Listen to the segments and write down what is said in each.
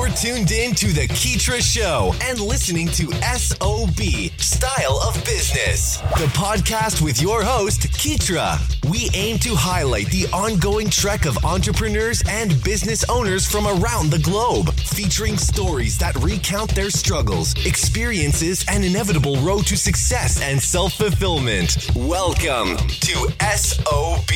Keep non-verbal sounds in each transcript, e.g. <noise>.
You're tuned in to The Keetra Show and listening to SOB, Style of Business, the podcast with your host, Keetra. We aim to highlight the ongoing trek of entrepreneurs and business owners from around the globe, featuring stories that recount their struggles, experiences, and inevitable road to success and self fulfillment. Welcome to SOB.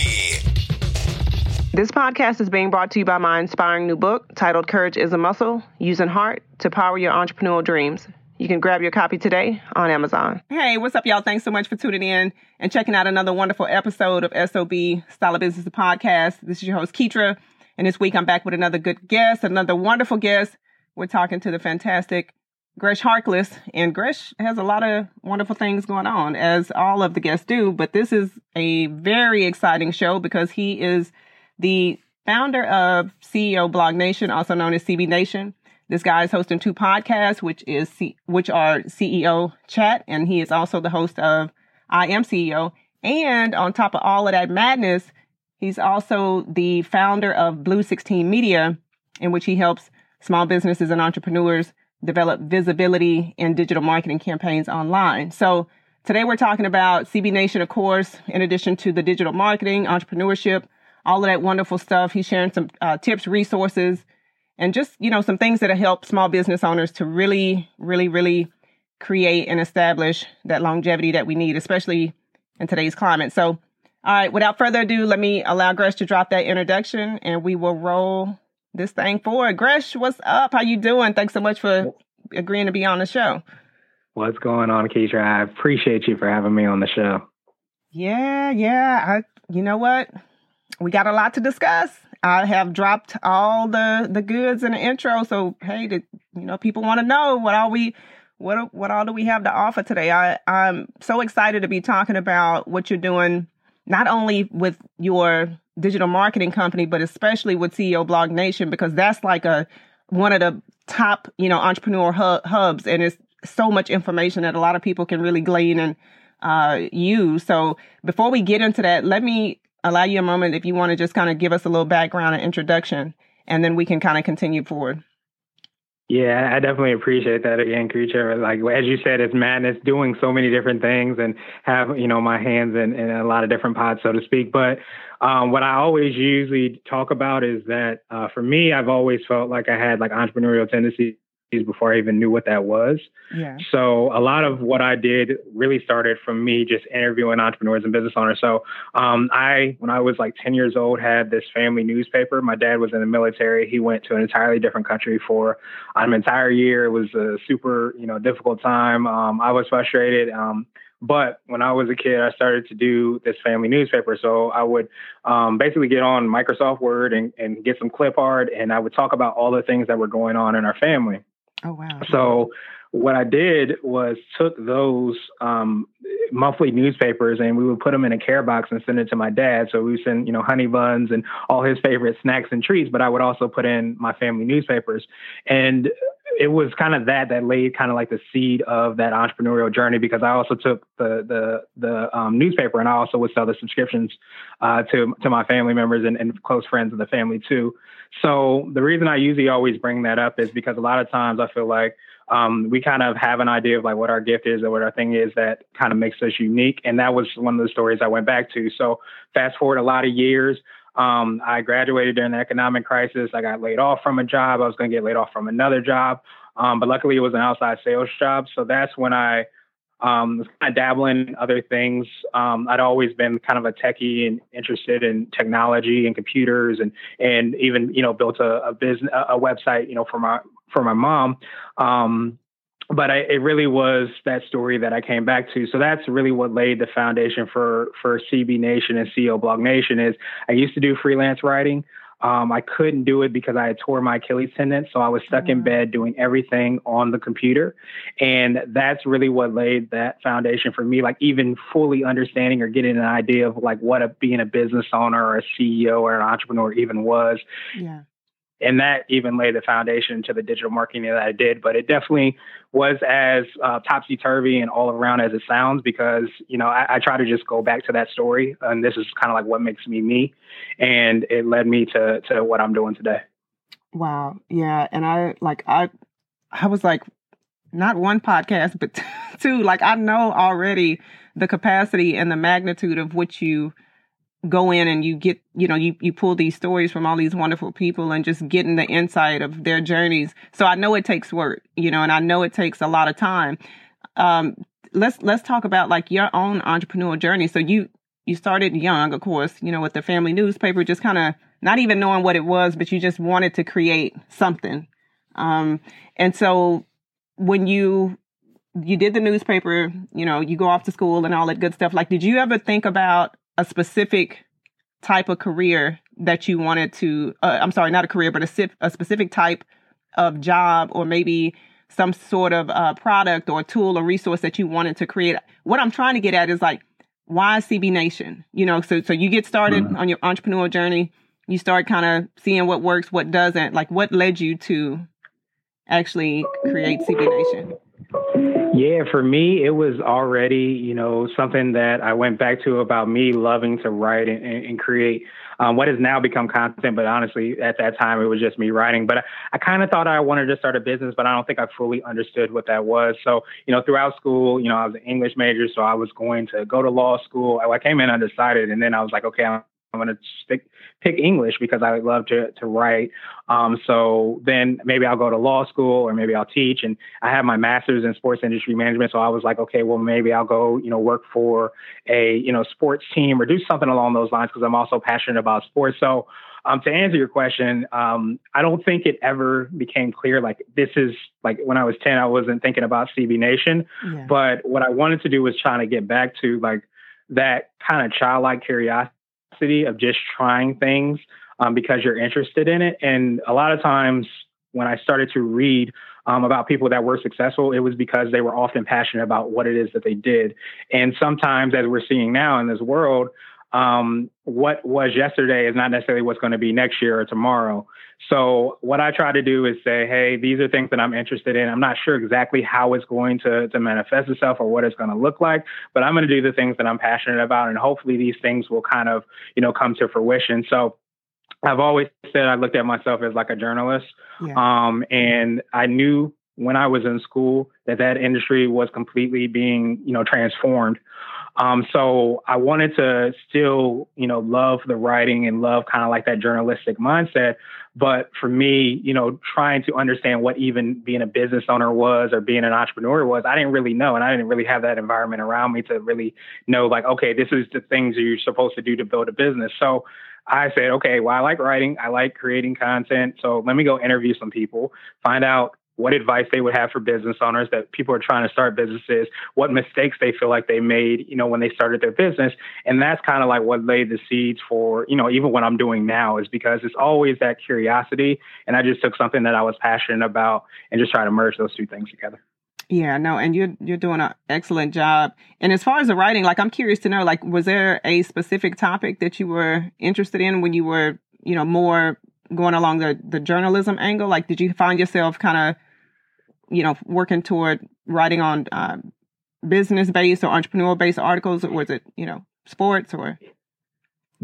This podcast is being brought to you by my inspiring new book titled Courage is a Muscle Using Heart to Power Your Entrepreneurial Dreams. You can grab your copy today on Amazon. Hey, what's up, y'all? Thanks so much for tuning in and checking out another wonderful episode of SOB Style of Business Podcast. This is your host, Keetra. And this week I'm back with another good guest, another wonderful guest. We're talking to the fantastic Gresh Harkless. And Gresh has a lot of wonderful things going on, as all of the guests do. But this is a very exciting show because he is the founder of CEO Blog Nation, also known as CB Nation. This guy is hosting two podcasts, which is C- which are CEO Chat, and he is also the host of I Am CEO. And on top of all of that madness, he's also the founder of Blue 16 Media, in which he helps small businesses and entrepreneurs develop visibility in digital marketing campaigns online. So today we're talking about CB Nation, of course, in addition to the digital marketing, entrepreneurship, all of that wonderful stuff. He's sharing some uh, tips, resources, and just, you know, some things that will help small business owners to really, really, really create and establish that longevity that we need, especially in today's climate. So, all right, without further ado, let me allow Gresh to drop that introduction and we will roll this thing forward. Gresh, what's up? How you doing? Thanks so much for agreeing to be on the show. What's going on, Keisha? I appreciate you for having me on the show. Yeah, yeah. I you know what? We got a lot to discuss. I have dropped all the the goods in the intro, so hey, you know, people want to know what all we what what all do we have to offer today. I I'm so excited to be talking about what you're doing, not only with your digital marketing company, but especially with CEO Blog Nation, because that's like a one of the top you know entrepreneur hubs, and it's so much information that a lot of people can really glean and uh, use. So before we get into that, let me allow you a moment if you want to just kind of give us a little background and introduction, and then we can kind of continue forward. Yeah, I definitely appreciate that again, Keetra. Like as you said, it's madness doing so many different things and have, you know, my hands in, in a lot of different pots, so to speak. But um, what I always usually talk about is that uh, for me, I've always felt like I had like entrepreneurial tendencies before I even knew what that was. Yeah. So a lot of what I did really started from me just interviewing entrepreneurs and business owners. So um, I, when I was like 10 years old, had this family newspaper. My dad was in the military. He went to an entirely different country for an entire year. It was a super, you know, difficult time. Um, I was frustrated. Um, but when I was a kid, I started to do this family newspaper. So I would um, basically get on Microsoft Word and, and get some clip art, and I would talk about all the things that were going on in our family. Oh wow! So what I did was took those um, monthly newspapers and we would put them in a care box and send it to my dad. So we would send, you know, honey buns and all his favorite snacks and treats, but I would also put in my family newspapers. And it was kind of that that laid kind of like the seed of that entrepreneurial journey because I also took the the the um, newspaper and I also would sell the subscriptions uh, to to my family members and, and close friends of the family too. So the reason I usually always bring that up is because a lot of times I feel like um, we kind of have an idea of like what our gift is or what our thing is that kind of makes us unique, and that was one of the stories I went back to. So fast forward a lot of years. Um, I graduated during the economic crisis. I got laid off from a job. I was going to get laid off from another job. Um, but luckily, it was an outside sales job. So that's when I um, was kind of dabbling in other things. Um, I'd always been kind of a techie and interested in technology and computers, and and even you know built a, a business a website you know for my for my mom. Um, but I, it really was that story that I came back to. So that's really what laid the foundation for for CB Nation and CEO Blog Nation. Is I used to do freelance writing. Um, I couldn't do it because I had tore my Achilles tendon, so I was stuck in mm-hmm. bed doing everything on the computer, and that's really what laid that foundation for me. Like even fully understanding or getting an idea of like what a, being a business owner or a CEO or an entrepreneur even was. Yeah and that even laid the foundation to the digital marketing that I did. But it definitely was as uh, topsy turvy and all around as it sounds because you know I, I, try to just go back to that story, and this is kind of like what makes me me, and it led me to to what I'm doing today. Wow. Yeah. And I like I I was like not one podcast, but <laughs> two. Like I know already the capacity and the magnitude of what you go in and you get, you know, you, you pull these stories from all these wonderful people and just getting the insight of their journeys. So I know it takes work, you know, and I know it takes a lot of time. Um, let's, let's talk about like your own entrepreneurial journey. So you, you started young, of course, you know, with the family newspaper, just kind of not even knowing what it was, but you just wanted to create something. Um, and so when you you did the newspaper, you know, you go off to school and all that good stuff. Like, did you ever think about a specific type of career that you wanted to? Uh, I'm sorry, not a career, but a, a specific type of job, or maybe some sort of uh, product or tool or resource that you wanted to create. What I'm trying to get at is like, why CB Nation? You know, so so you get started mm-hmm. on your entrepreneurial journey. You start kind of seeing what works, what doesn't. Like, what led you to actually create CB Nation? Yeah, for me, it was already, you know, something that I went back to about me loving to write and, and create um, what has now become content. But honestly, at that time, it was just me writing. But I, I kind of thought I wanted to start a business, but I don't think I fully understood what that was. So, you know, throughout school, you know, I was an English major, so I was going to go to law school. I came in undecided, and then I was like, okay, I'm I'm going to stick, pick English because I would love to, to write. Um, so then maybe I'll go to law school or maybe I'll teach. And I have my master's in sports industry management. So I was like, okay, well, maybe I'll go, you know, work for a, you know, sports team or do something along those lines because I'm also passionate about sports. So um, to answer your question, um, I don't think it ever became clear. Like this is like when I was 10, I wasn't thinking about CB Nation, yeah. but what I wanted to do was trying to get back to like that kind of childlike curiosity of just trying things um, because you're interested in it. And a lot of times when I started to read um, about people that were successful, it was because they were often passionate about what it is that they did. And sometimes, as we're seeing now in this world, um, what was yesterday is not necessarily what's going to be next year or tomorrow. So what I try to do is say, hey, these are things that I'm interested in. I'm not sure exactly how it's going to, to manifest itself or what it's going to look like, but I'm going to do the things that I'm passionate about, and hopefully these things will kind of, you know, come to fruition. So I've always said I looked at myself as like a journalist, yeah. um, and I knew when I was in school that that industry was completely being, you know, transformed. Um, so I wanted to still, you know, love the writing and love kind of like that journalistic mindset. But for me, you know, trying to understand what even being a business owner was or being an entrepreneur was, I didn't really know. And I didn't really have that environment around me to really know, like, okay, this is the things you're supposed to do to build a business. So I said, okay, well, I like writing, I like creating content. So let me go interview some people, find out what advice they would have for business owners that people are trying to start businesses, what mistakes they feel like they made, you know, when they started their business. And that's kind of like what laid the seeds for, you know, even what I'm doing now is because it's always that curiosity. And I just took something that I was passionate about and just try to merge those two things together. Yeah, no, and you're you're doing an excellent job. And as far as the writing, like I'm curious to know, like, was there a specific topic that you were interested in when you were, you know, more going along the the journalism angle? Like, did you find yourself kind of you know, working toward writing on uh, business based or entrepreneurial based articles, or was it, you know, sports or?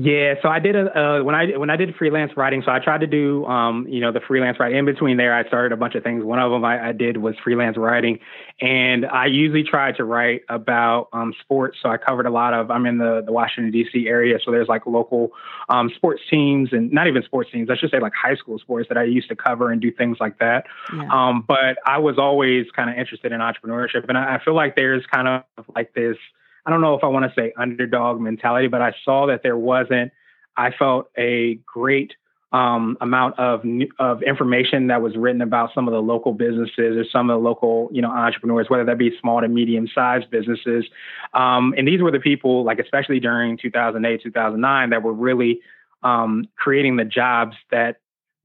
Yeah, so I did a uh, when I when I did freelance writing. So I tried to do um, you know the freelance writing. In between there, I started a bunch of things. One of them I, I did was freelance writing, and I usually try to write about um, sports. So I covered a lot of. I'm in the the Washington D.C. area, so there's like local um, sports teams and not even sports teams. I should say like high school sports that I used to cover and do things like that. Yeah. Um, but I was always kind of interested in entrepreneurship, and I, I feel like there's kind of like this I don't know if I want to say underdog mentality, but I saw that there wasn't, I felt a great um, amount of of information that was written about some of the local businesses or some of the local you know entrepreneurs, whether that be small to medium sized businesses. Um, and these were the people, like especially during 2008, 2009, that were really um, creating the jobs that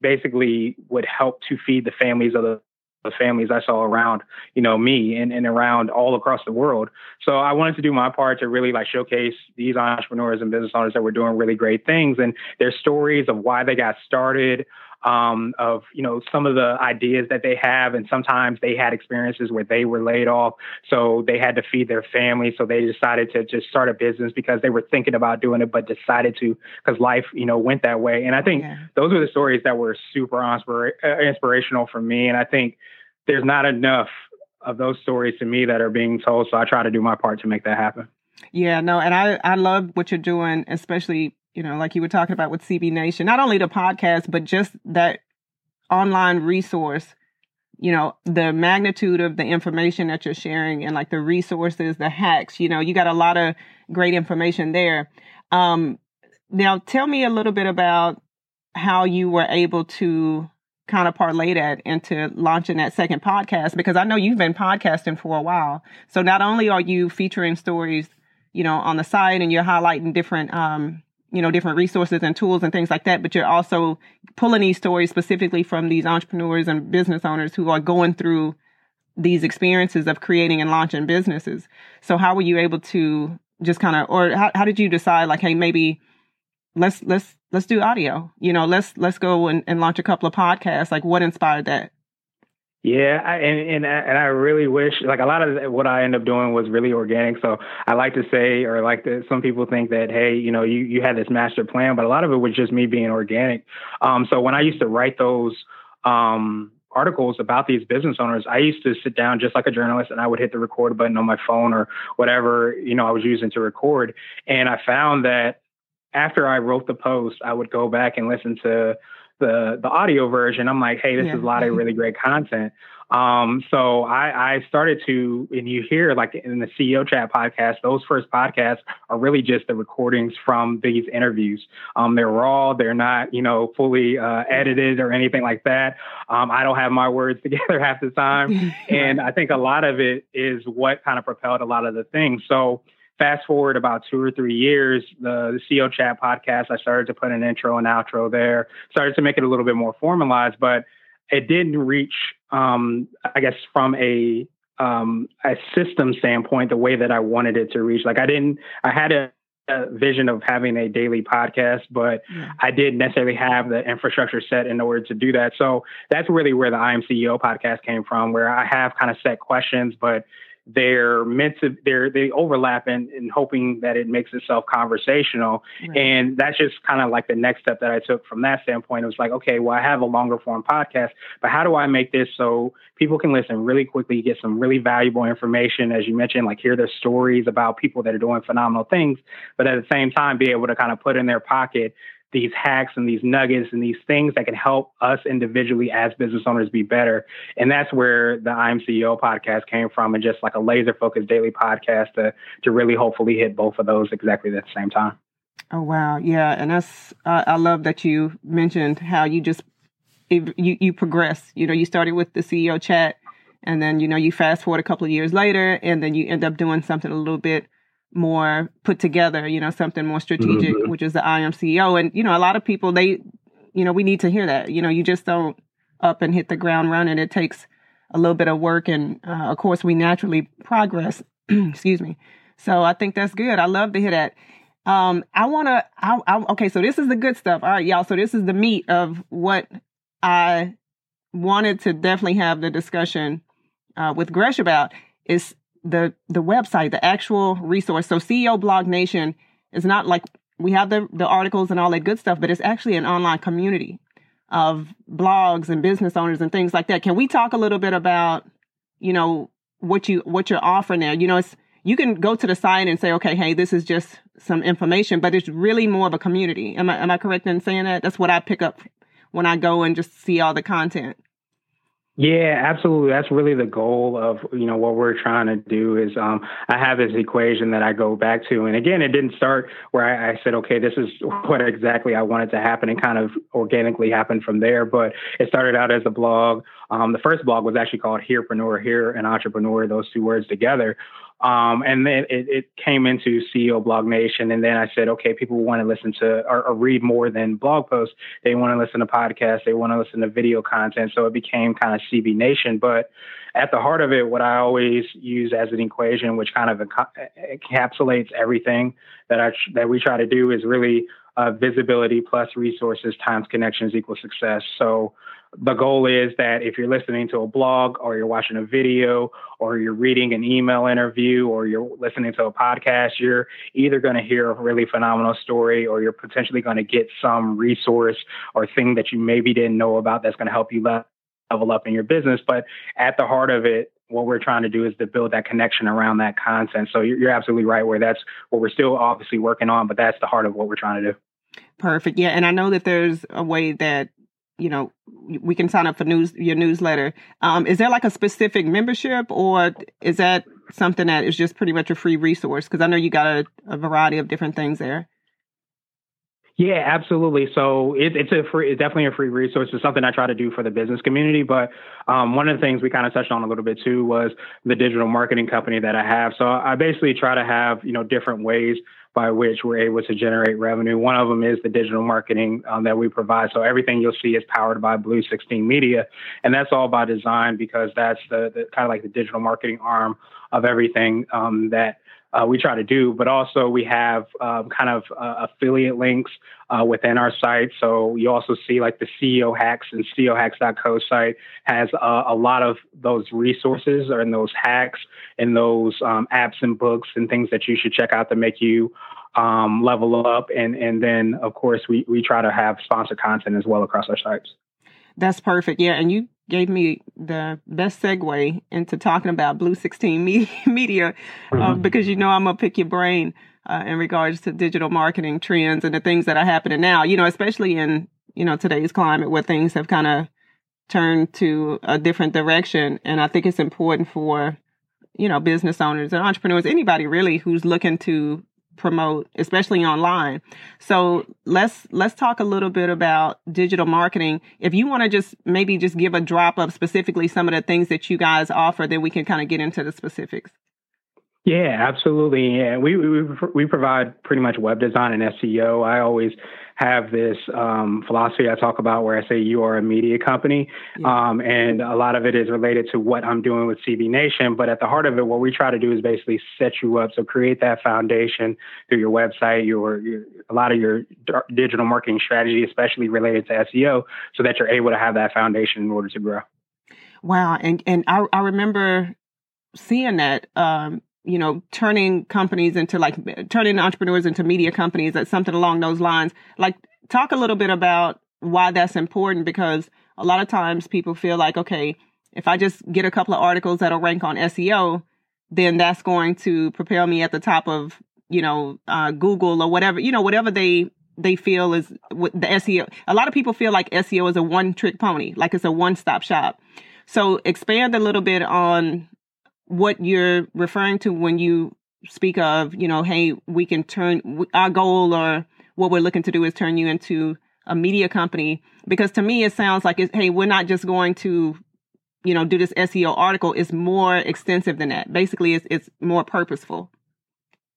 basically would help to feed the families of the the families I saw around, you know, me and, and around all across the world. So I wanted to do my part to really like showcase these entrepreneurs and business owners that were doing really great things and their stories of why they got started, um, of you know some of the ideas that they have, and sometimes they had experiences where they were laid off, so they had to feed their family, so they decided to just start a business because they were thinking about doing it, but decided to because life you know went that way. And I think yeah. those were the stories that were super inspira- uh, inspirational for me, and I think there's not enough of those stories to me that are being told, so I try to do my part to make that happen. Yeah, no, and I I love what you're doing, especially you know, like you were talking about with CB Nation, not only the podcast, but just that online resource, you know, the magnitude of the information that you're sharing and like the resources, the hacks, you know, you got a lot of great information there. Um, now tell me a little bit about how you were able to kind of parlay that into launching that second podcast because I know you've been podcasting for a while. So not only are you featuring stories, you know, on the site and you're highlighting different um, you know, different resources and tools and things like that, but you're also pulling these stories specifically from these entrepreneurs and business owners who are going through these experiences of creating and launching businesses. So how were you able to just kind of, or how, how did you decide like, hey, maybe let's, let's, let's do audio, you know, let's, let's go and, and launch a couple of podcasts. Like what inspired that? Yeah, I, and and and I really wish like a lot of what I end up doing was really organic. So I like to say, or like to, some people think that hey, you know, you you had this master plan, but a lot of it was just me being organic. Um, so when I used to write those um, articles about these business owners, I used to sit down just like a journalist, and I would hit the record button on my phone or whatever you know I was using to record, and I found that after I wrote the post, I would go back and listen to the the audio version, I'm like, hey, this yeah. is a lot of <laughs> really great content. Um, so I, I started to, and you hear like in the CEO chat podcast, those first podcasts are really just the recordings from these interviews. Um, they're raw, they're not, you know, fully uh, edited or anything like that. Um, I don't have my words <laughs> together half the time, <laughs> and I think a lot of it is what kind of propelled a lot of the things. So fast forward about two or three years, the, the CEO Chat podcast, I started to put an intro and outro there, started to make it a little bit more formalized, but it didn't reach, um, I guess, from a um, a system standpoint, the way that I wanted it to reach. Like I didn't, I had a, a vision of having a daily podcast, but yeah. I didn't necessarily have the infrastructure set in order to do that. So that's really where the I Am CEO podcast came from, where I have kind of set questions, but they're meant to they're they overlap and in, in, hoping that it makes itself conversational. Right. and that's just kind of like the next step that i took from that standpoint. It was like okay well i have a longer form podcast but how do i make this so people can listen really quickly get some really valuable information? As you mentioned like hear their stories about people that are doing phenomenal things but at the same time be able to kind of put in their pocket these hacks and these nuggets and these things that can help us individually as business owners be better. And that's where the I'm CEO podcast came from and just like a laser focused daily podcast to, to really hopefully hit both of those exactly at the same time. Oh, wow. Yeah. And that's, uh, I love that you mentioned how you just, you, you progress, you know, you started with the CEO chat and then, you know, you fast forward a couple of years later and then you end up doing something a little bit more put together, you know, something more strategic, mm-hmm. which is the I am CEO. And, you know, a lot of people, they, you know, we need to hear that. You know, you just don't up and hit the ground running. It takes a little bit of work. And, uh, of course, we naturally progress. <clears throat> Excuse me. So I think that's good. I love to hear that. Um, I want to, I, I, okay, so this is the good stuff. All right, y'all. So this is the meat of what I wanted to definitely have the discussion uh, with Gresh about is the the website, the actual resource. So CEO Blog Nation is not like we have the the articles and all that good stuff, but it's actually an online community of blogs and business owners and things like that. Can we talk a little bit about, you know, what you what you're offering there? You know, it's you can go to the site and say, okay, hey, this is just some information, but it's really more of a community. Am I am I correct in saying that? That's what I pick up when I go and just see all the content. Yeah, absolutely. That's really the goal of you know what we're trying to do is um, I have this equation that I go back to, and again, it didn't start where I, I, said, okay, this is what exactly I wanted to happen, and kind of organically happened from there. But it started out as a blog. Um, the first blog was actually called Hearpreneur, Here and Entrepreneur, those two words together. Um, and then it, it, came into CEO Blog Nation. And then I said, okay, people want to listen to or, or, read more than blog posts. They want to listen to podcasts. They want to listen to video content. So it became kind of CB Nation. But at the heart of it, what I always use as an equation, which kind of encapsulates everything that I that we try to do, is really uh, visibility plus resources times connections equals success. So the goal is that if you're listening to a blog or you're watching a video or you're reading an email interview or you're listening to a podcast, you're either going to hear a really phenomenal story or you're potentially going to get some resource or thing that you maybe didn't know about that's going to help you level up in your business. But at the heart of it, what we're trying to do is to build that connection around that content. So you're, absolutely right where that's what we're still obviously working on, but that's the heart of what we're trying to do. Perfect. Yeah, and I know that there's a way that you know we can sign up for news your newsletter. Um, is there like a specific membership, or is that something that is just pretty much a free resource? Because I know you got a, a variety of different things there. Yeah, absolutely. So it, it's a free, it's definitely a free resource. It's something I try to do for the business community. But um, one of the things we kind of touched on a little bit too was the digital marketing company that I have. So I basically try to have you know different ways by which we're able to generate revenue. One of them is the digital marketing um, that we provide. So everything you'll see is powered by Blue 16 Media, and that's all by design because that's the, the kind of like the digital marketing arm of everything um, that uh, we try to do, but also we have um, kind of uh, affiliate links uh, within our site. So you also see like the CEO Hacks and CEOHacks.co site has a lot of those resources in those hacks and those um, apps and books and things that you should check out to make you um, level up. And and then of course we we try to have sponsored content as well across our sites. That's perfect. Yeah, and you gave me the best segue into talking about Blue 16 <laughs> Media uh, mm-hmm. because you know I'm going to pick your brain uh, in regards to digital marketing trends and the things that are happening now, you know, especially in, you know, today's climate where things have kind of turned to a different direction. And I think it's important for, you know, business owners and entrepreneurs, anybody really who's looking to promote especially online so let's let's talk a little bit about digital marketing if you want to just maybe just give a drop of specifically some of the things that you guys offer then we can kind of get into the specifics yeah, absolutely. Yeah, we, we we provide pretty much web design and SEO. I always have this um, philosophy I talk about where I say you are a media company, yeah. um, and a lot of it is related to what I'm doing with CB Nation. But at the heart of it, what we try to do is basically set you up, so create that foundation through your website, your, your a lot of your digital marketing strategy, especially related to SEO, so that you're able to have that foundation in order to grow. Wow, and and I I remember seeing that um, you know, turning companies into like turning entrepreneurs into media companies, that's something along those lines. Like, talk a little bit about why that's important because a lot of times people feel like, okay, if I just get a couple of articles that'll rank on SEO, then that's going to propel me at the top of, you know, uh, Google or whatever, you know, whatever they they feel is with the SEO. A lot of people feel like SEO is a one trick pony, like it's a one stop shop. So expand a little bit on what you're referring to when you speak of, you know, hey, we can turn our goal or what we're looking to do is turn you into a media company. Because to me, it sounds like, it's, hey, we're not just going to, you know, do this SEO article. It's more extensive than that. Basically, it's, it's more purposeful.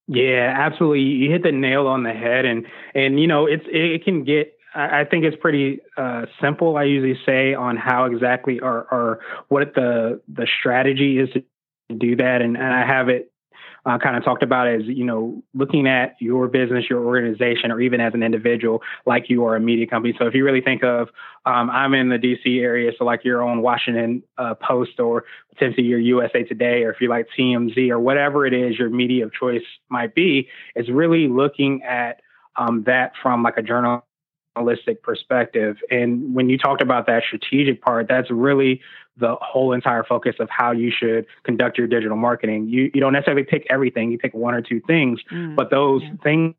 Yeah, absolutely. You hit the nail on the head, and and you know, it's it can get I think it's pretty uh, simple. I usually say on how exactly or, or what the the strategy is to do that. And, and I have it uh, kind of talked about as, you know, looking at your business, your organization, or even as an individual, like you are a media company. So if you really think of, um, I'm in the DC area, so like your own Washington uh, Post or potentially your USA Today, or if you like TMZ or whatever it is your media of choice might be, is really looking at um, that from like a journal holistic perspective. And when you talked about that strategic part, that's really the whole entire focus of how you should conduct your digital marketing. You you don't necessarily pick everything, you pick one or two things, mm, but those yeah. things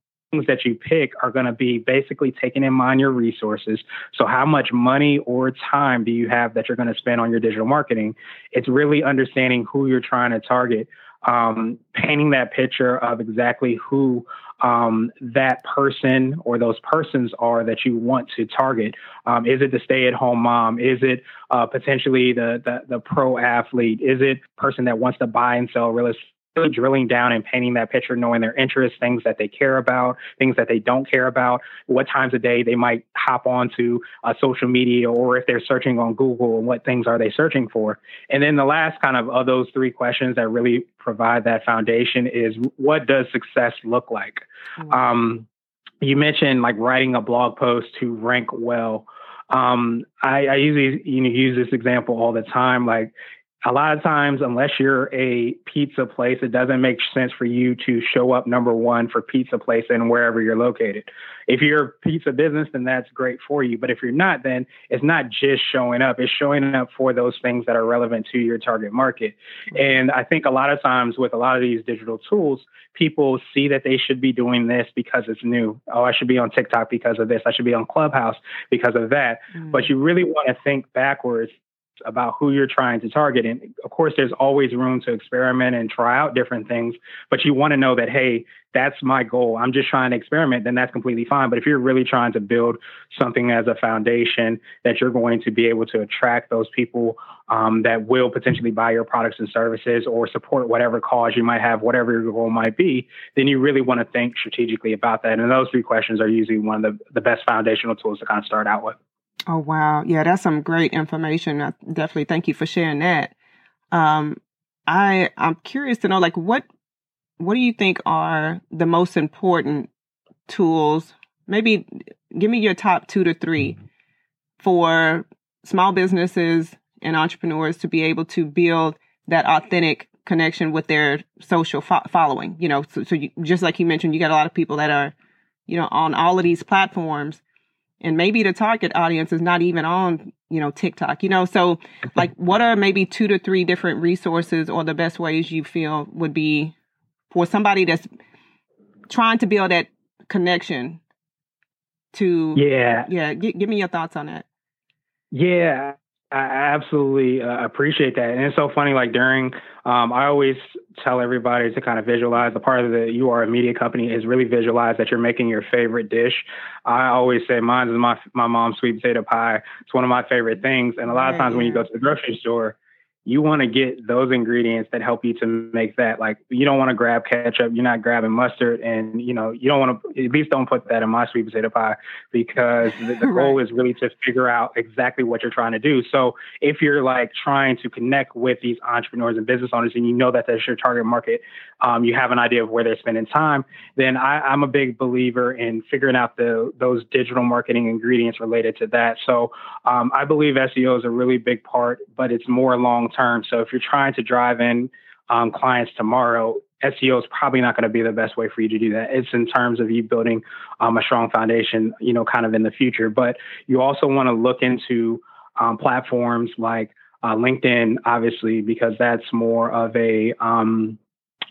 that you pick are going to be basically taking in mind your resources. So, how much money or time do you have that you're going to spend on your digital marketing? It's really understanding who you're trying to target, um, painting that picture of exactly who um, that person or those persons are that you want to target. Um, is it the stay-at-home mom? Is it uh, potentially the, the, the pro athlete? Is it person that wants to buy and sell real estate? Really drilling down and painting that picture, knowing their interests, things that they care about, things that they don't care about, what times a day they might hop onto uh, social media, or if they're searching on Google, and what things are they searching for. And then the last kind of of those three questions that really provide that foundation is what does success look like? Mm-hmm. Um, you mentioned like writing a blog post to rank well. Um, I, I usually you know, use this example all the time. Like a lot of times, unless you're a pizza place, it doesn't make sense for you to show up number one for pizza place and wherever you're located. If you're a pizza business, then that's great for you. But if you're not, then it's not just showing up, it's showing up for those things that are relevant to your target market. And I think a lot of times with a lot of these digital tools, people see that they should be doing this because it's new. Oh, I should be on TikTok because of this. I should be on Clubhouse because of that. Mm. But you really want to think backwards about who you're trying to target. And of course, there's always room to experiment and try out different things, but you want to know that, hey, that's my goal. I'm just trying to experiment, then that's completely fine. But if you're really trying to build something as a foundation that you're going to be able to attract those people um, that will potentially buy your products and services or support whatever cause you might have, whatever your goal might be, then you really want to think strategically about that. And those three questions are usually one of the, the best foundational tools to kind of start out with. Oh wow, yeah, that's some great information. I definitely thank you for sharing that. Um, I I'm curious to know, like, what what do you think are the most important tools? Maybe give me your top two to three for small businesses and entrepreneurs to be able to build that authentic connection with their social fo- following. You know, so, so you, just like you mentioned, you got a lot of people that are, you know, on all of these platforms and maybe the target audience is not even on you know tiktok you know? So like what are maybe two to three different resources or the best ways you feel would be for somebody that's trying to build that connection to yeah. Yeah G- give me your thoughts on that. Yeah I absolutely uh, appreciate that. And it's so funny, like during, um, I always tell everybody to kind of visualize the part of the, you are a media company is really visualize that you're making your favorite dish. I always say mine is my, my mom's sweet potato pie. It's one of my favorite things. And a lot of times when you go to the grocery store, you want to get those ingredients that help you to make that. Like you don't want to grab ketchup, you're not grabbing mustard, and you know you don't want to. At least don't put that in my sweet potato pie because the, the <laughs> goal is really to figure out exactly what you're trying to do. So if you're like trying to connect with these entrepreneurs and business owners, and you know that that's your target market, um, you have an idea of where they're spending time. Then I, I'm a big believer in figuring out the those digital marketing ingredients related to that. So um, I believe SEO is a really big part, but it's more long term. So if you're trying to drive in um, clients tomorrow, SEO is probably not going to be the best way for you to do that. It's in terms of you building um, a strong foundation, you know, kind of in the future. But you also want to look into um, platforms like uh, LinkedIn, obviously, because that's more of a um,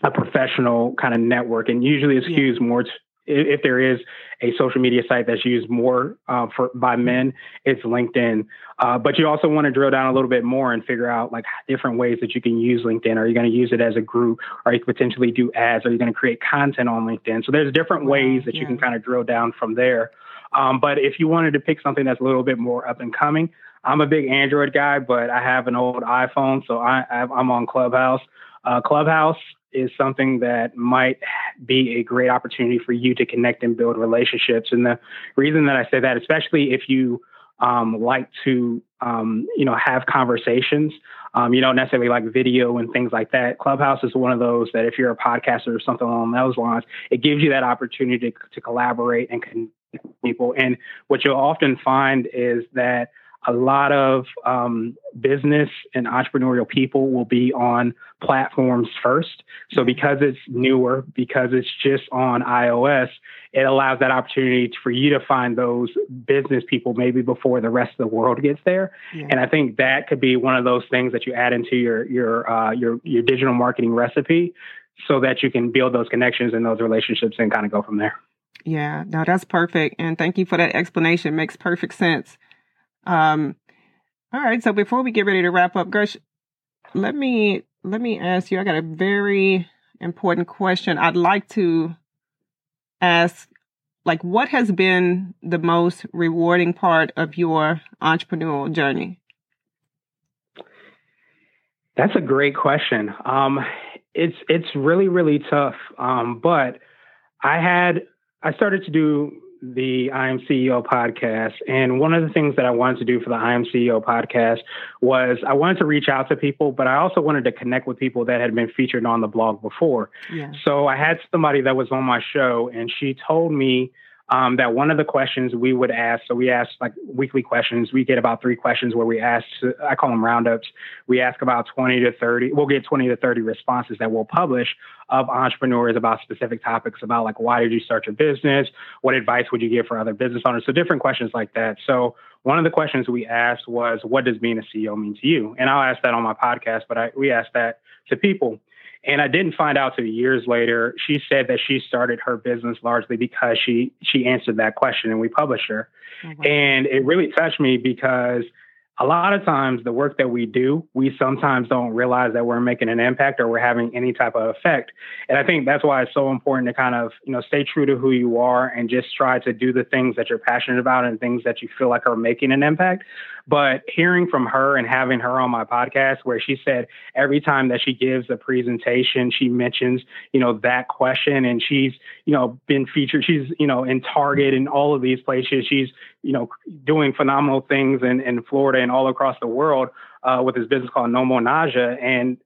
a professional kind of network, and usually it skews yeah. more if there is a social media site that's used more uh, for by men, it's LinkedIn. Uh, but you also want to drill down a little bit more and figure out like different ways that you can use LinkedIn. Are you going to use it as a group? Are you potentially do ads? Are you going to create content on LinkedIn? So there's different ways that yeah. you can kind of drill down from there. Um, but if you wanted to pick something that's a little bit more up and coming, I'm a big Android guy, but I have an old iPhone, so I, I'm on Clubhouse. Uh, Clubhouse is something that might be a great opportunity for you to connect and build relationships. And the reason that I say that, especially if you um, like to, um, you know, have conversations, um, you don't necessarily like video and things like that. Clubhouse is one of those that if you're a podcaster or something along those lines, it gives you that opportunity to, to collaborate and connect with people. And what you'll often find is that a lot of um, business and entrepreneurial people will be on platforms first. So because it's newer, because it's just on iOS, it allows that opportunity for you to find those business people maybe before the rest of the world gets there. Yeah. And I think that could be one of those things that you add into your your uh, your your digital marketing recipe, so that you can build those connections and those relationships and kind of go from there. Yeah, no, that's perfect. And thank you for that explanation. Makes perfect sense. Um, all right. So before we get ready to wrap up, Gresh, let me let me ask you. I got a very important question. I'd like to ask, like, what has been the most rewarding part of your entrepreneurial journey? That's a great question. Um, it's it's really really tough. Um, but I had I started to do the I Am CEO podcast. And one of the things that I wanted to do for the I Am CEO podcast was I wanted to reach out to people, but I also wanted to connect with people that had been featured on the blog before. Yeah. So I had somebody that was on my show, and she told me um, that one of the questions we would ask, so we ask like weekly questions. We get about three questions where we ask, I call them roundups. We ask about 20 to 30, we'll get 20 to 30 responses that we'll publish of entrepreneurs about specific topics about like, why did you start your business? What advice would you give for other business owners? So different questions like that. So one of the questions we asked was, what does being a CEO mean to you? And I'll ask that on my podcast, but I, we asked that to people. And I didn't find out till years later. She said that she started her business largely because she she answered that question and we published her. Mm-hmm. And it really touched me because a lot of times the work that we do, we sometimes don't realize that we're making an impact or we're having any type of effect. And I think that's why it's so important to kind of, you know, stay true to who you are and just try to do the things that you're passionate about and things that you feel like are making an impact. But hearing from her and having her on my podcast where she said every time that she gives a presentation, she mentions, you know, that question and she's, you know, been featured. She's, you know, in Target and all of these places. She's, you know, doing phenomenal things in, in Florida and all across the world uh, with this business called No More Nausea. And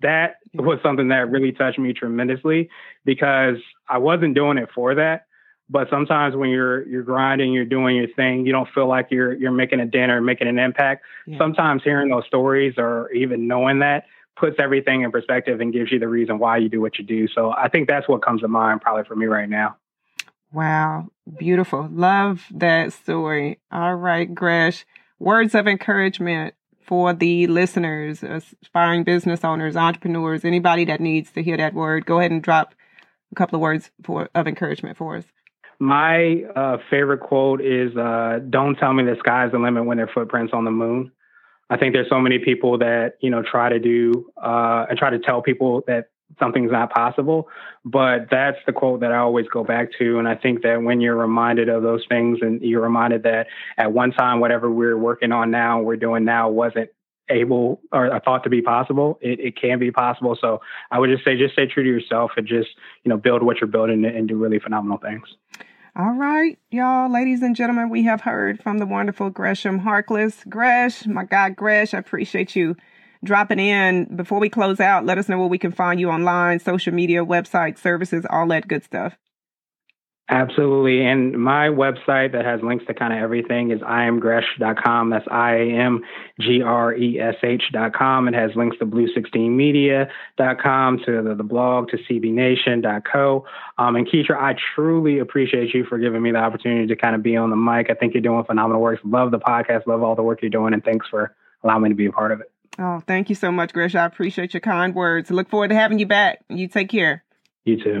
that was something that really touched me tremendously because I wasn't doing it for that. But sometimes when you're you're grinding, you're doing your thing, you don't feel like you're you're making a dent or making an impact. Yeah. Sometimes hearing those stories or even knowing that puts everything in perspective and gives you the reason why you do what you do. So I think that's what comes to mind probably for me right now. Wow, beautiful. Love that story. All right, Gresh, words of encouragement for the listeners, aspiring business owners, entrepreneurs, anybody that needs to hear that word. Go ahead and drop a couple of words for of encouragement for us. My uh, favorite quote is uh, Don't tell me the sky's the limit when there are footprints on the moon. I think there's so many people that, you know, try to do uh, and try to tell people that something's not possible. But that's the quote that I always go back to. And I think that when you're reminded of those things and you're reminded that at one time, whatever we're working on now, we're doing now wasn't able or thought to be possible, it, it can be possible. So I would just say, just stay true to yourself and just, you know, build what you're building and do really phenomenal things. All right, y'all, ladies and gentlemen, we have heard from the wonderful Gresham Harkless. Gresh, my God, Gresh, I appreciate you dropping in. Before we close out, let us know where we can find you online, social media, website, services, all that good stuff. Absolutely. And my website that has links to kind of everything is iamgresh.com. That's I A M G R E S H.com. It has links to blue16media.com, to the, the blog, to cbnation.co. Um, and Keetra, I truly appreciate you for giving me the opportunity to kind of be on the mic. I think you're doing phenomenal work. Love the podcast, love all the work you're doing, and thanks for allowing me to be a part of it. Oh, thank you so much, Gresh. I appreciate your kind words. Look forward to having you back. You take care. You too.